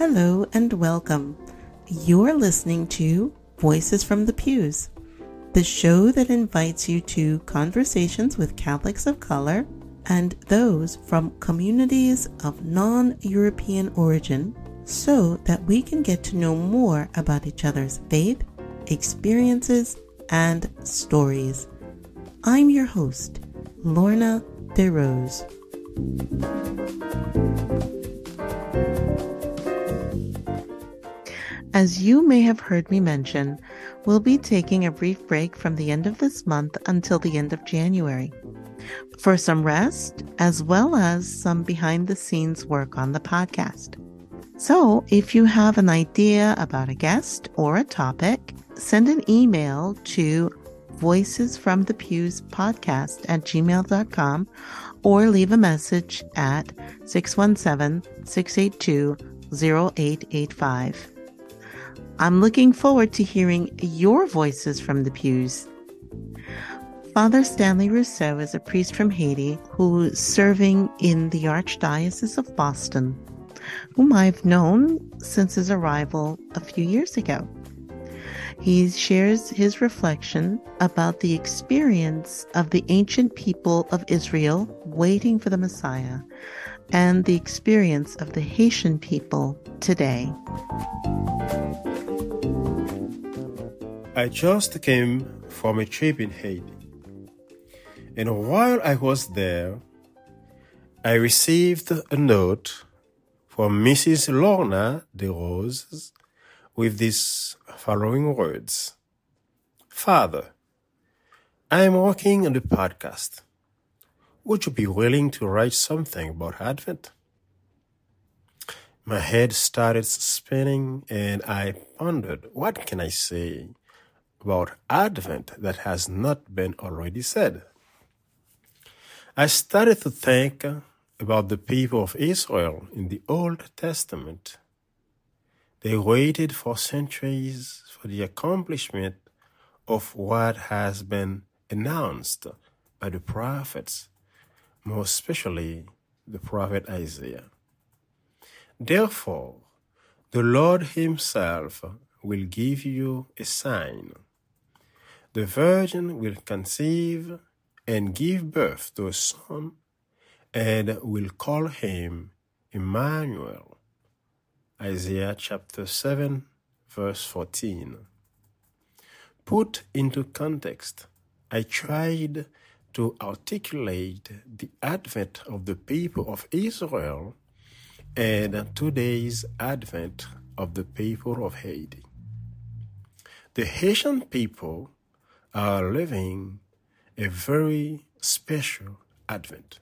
Hello and welcome. You're listening to Voices from the Pews, the show that invites you to conversations with Catholics of color and those from communities of non European origin so that we can get to know more about each other's faith, experiences, and stories. I'm your host, Lorna DeRose. As you may have heard me mention, we'll be taking a brief break from the end of this month until the end of January for some rest as well as some behind the scenes work on the podcast. So if you have an idea about a guest or a topic, send an email to voices from the pews podcast at gmail.com or leave a message at 617 682 0885. I'm looking forward to hearing your voices from the pews. Father Stanley Rousseau is a priest from Haiti who is serving in the Archdiocese of Boston, whom I've known since his arrival a few years ago. He shares his reflection about the experience of the ancient people of Israel waiting for the Messiah and the experience of the Haitian people today. I just came from a trip in Haiti. And while I was there, I received a note from Mrs. Lorna DeRose with these following words Father, I am working on the podcast. Would you be willing to write something about Advent? My head started spinning and I pondered, what can I say about Advent that has not been already said. I started to think about the people of Israel in the Old Testament. They waited for centuries for the accomplishment of what has been announced by the prophets, more especially the prophet Isaiah. Therefore, the Lord Himself will give you a sign the virgin will conceive and give birth to a son and will call him Emmanuel. Isaiah chapter 7, verse 14. Put into context, I tried to articulate the advent of the people of Israel and today's advent of the people of Haiti. The Haitian people are living a very special Advent.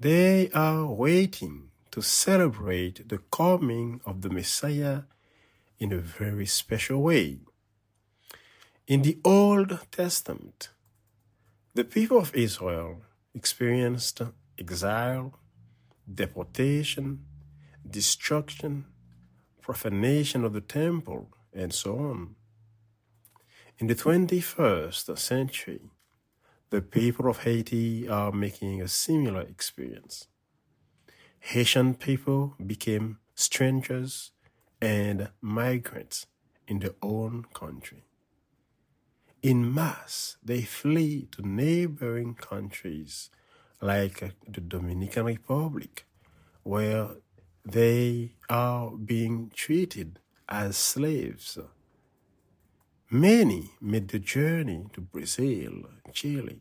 They are waiting to celebrate the coming of the Messiah in a very special way. In the Old Testament, the people of Israel experienced exile, deportation, destruction, profanation of the temple, and so on. In the 21st century, the people of Haiti are making a similar experience. Haitian people became strangers and migrants in their own country. In mass, they flee to neighboring countries like the Dominican Republic, where they are being treated as slaves Many made the journey to Brazil, Chile,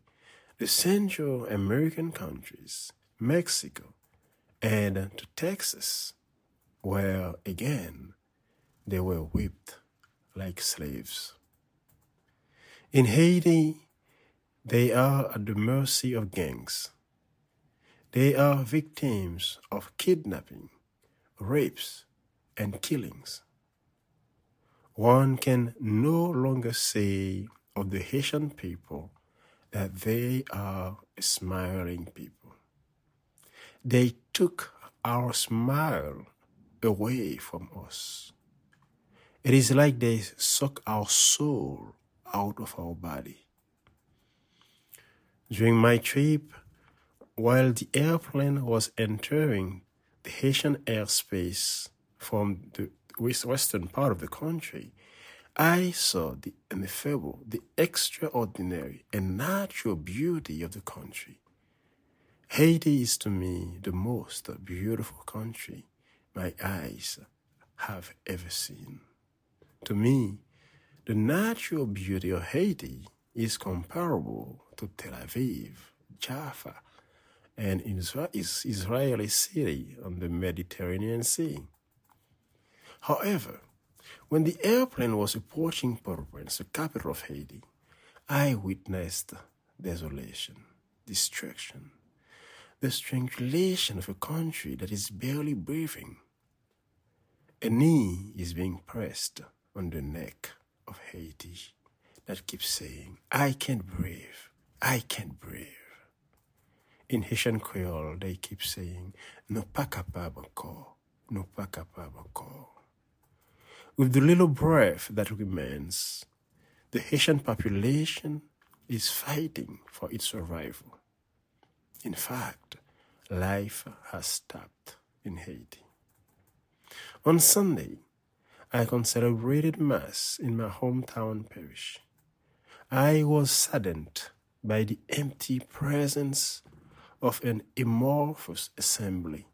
the Central American countries, Mexico, and to Texas, where again they were whipped like slaves. In Haiti, they are at the mercy of gangs. They are victims of kidnapping, rapes, and killings one can no longer say of the Haitian people that they are smiling people. They took our smile away from us. It is like they suck our soul out of our body. During my trip, while the airplane was entering the Haitian airspace from the western part of the country, I saw the ineffable, the extraordinary and natural beauty of the country. Haiti is to me the most beautiful country my eyes have ever seen. To me, the natural beauty of Haiti is comparable to Tel Aviv, Jaffa, and Israeli city on the Mediterranean Sea. However, when the airplane was approaching Port-au-Prince, the capital of Haiti, I witnessed desolation, destruction, the strangulation of a country that is barely breathing. A knee is being pressed on the neck of Haiti that keeps saying, I can't breathe, I can't breathe. In Haitian Creole, they keep saying, "No pas capable encore, no pas capable encore." With the little breath that remains, the Haitian population is fighting for its survival. In fact, life has stopped in Haiti. On Sunday, I celebrated Mass in my hometown parish. I was saddened by the empty presence of an amorphous assembly.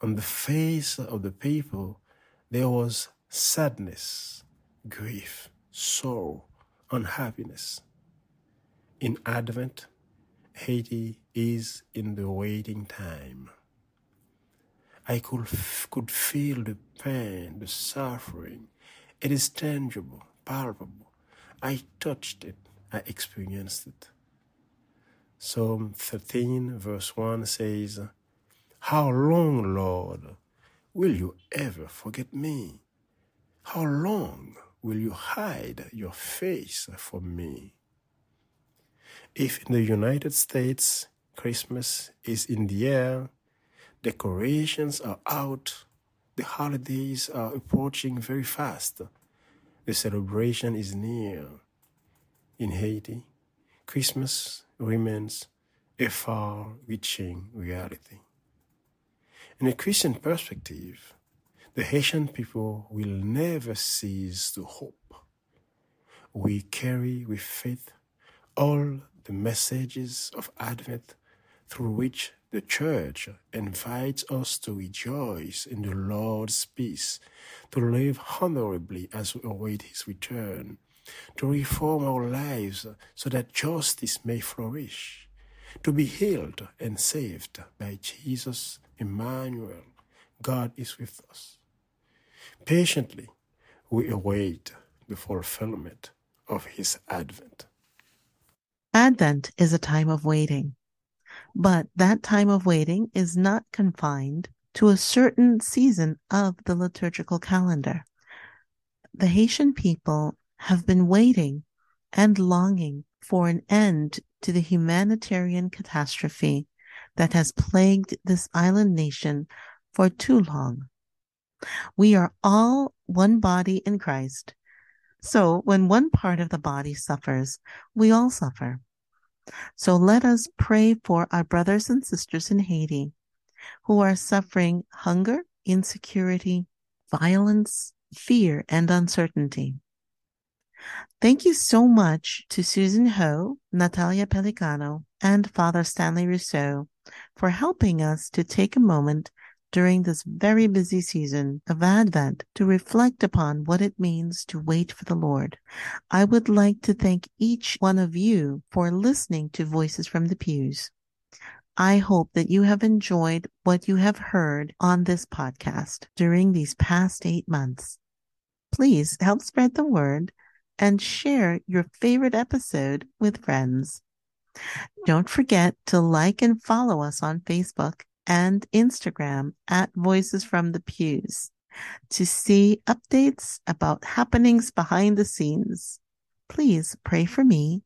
On the face of the people, there was sadness, grief, sorrow, unhappiness. In Advent, Haiti is in the waiting time. I could, could feel the pain, the suffering. It is tangible, palpable. I touched it, I experienced it. Psalm 13, verse 1 says, How long, Lord, will you ever forget me? How long will you hide your face from me? If in the United States Christmas is in the air, decorations are out, the holidays are approaching very fast, the celebration is near. In Haiti, Christmas remains a far reaching reality. In a Christian perspective, the Haitian people will never cease to hope. We carry with faith all the messages of Advent through which the Church invites us to rejoice in the Lord's peace, to live honorably as we await His return, to reform our lives so that justice may flourish, to be healed and saved by Jesus Emmanuel. God is with us. Patiently, we await the fulfillment of His advent. Advent is a time of waiting, but that time of waiting is not confined to a certain season of the liturgical calendar. The Haitian people have been waiting and longing for an end to the humanitarian catastrophe that has plagued this island nation for too long. We are all one body in Christ. So when one part of the body suffers, we all suffer. So let us pray for our brothers and sisters in Haiti who are suffering hunger, insecurity, violence, fear, and uncertainty. Thank you so much to Susan Ho, Natalia Pellicano, and Father Stanley Rousseau for helping us to take a moment during this very busy season of Advent to reflect upon what it means to wait for the Lord. I would like to thank each one of you for listening to Voices from the Pews. I hope that you have enjoyed what you have heard on this podcast during these past eight months. Please help spread the word and share your favorite episode with friends. Don't forget to like and follow us on Facebook and Instagram at Voices from the Pews to see updates about happenings behind the scenes. Please pray for me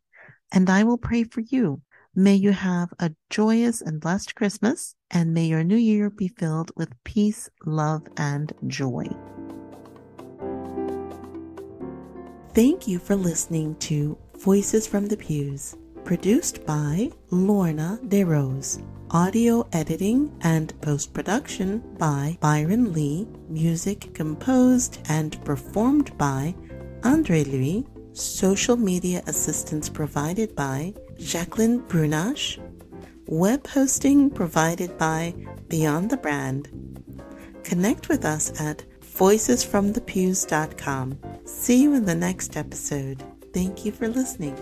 and I will pray for you. May you have a joyous and blessed Christmas and may your new year be filled with peace, love, and joy. Thank you for listening to Voices from the Pews. Produced by Lorna DeRose. Audio editing and post production by Byron Lee. Music composed and performed by Andre Louis. Social media assistance provided by Jacqueline Brunache. Web hosting provided by Beyond the Brand. Connect with us at voicesfromthepews.com. See you in the next episode. Thank you for listening.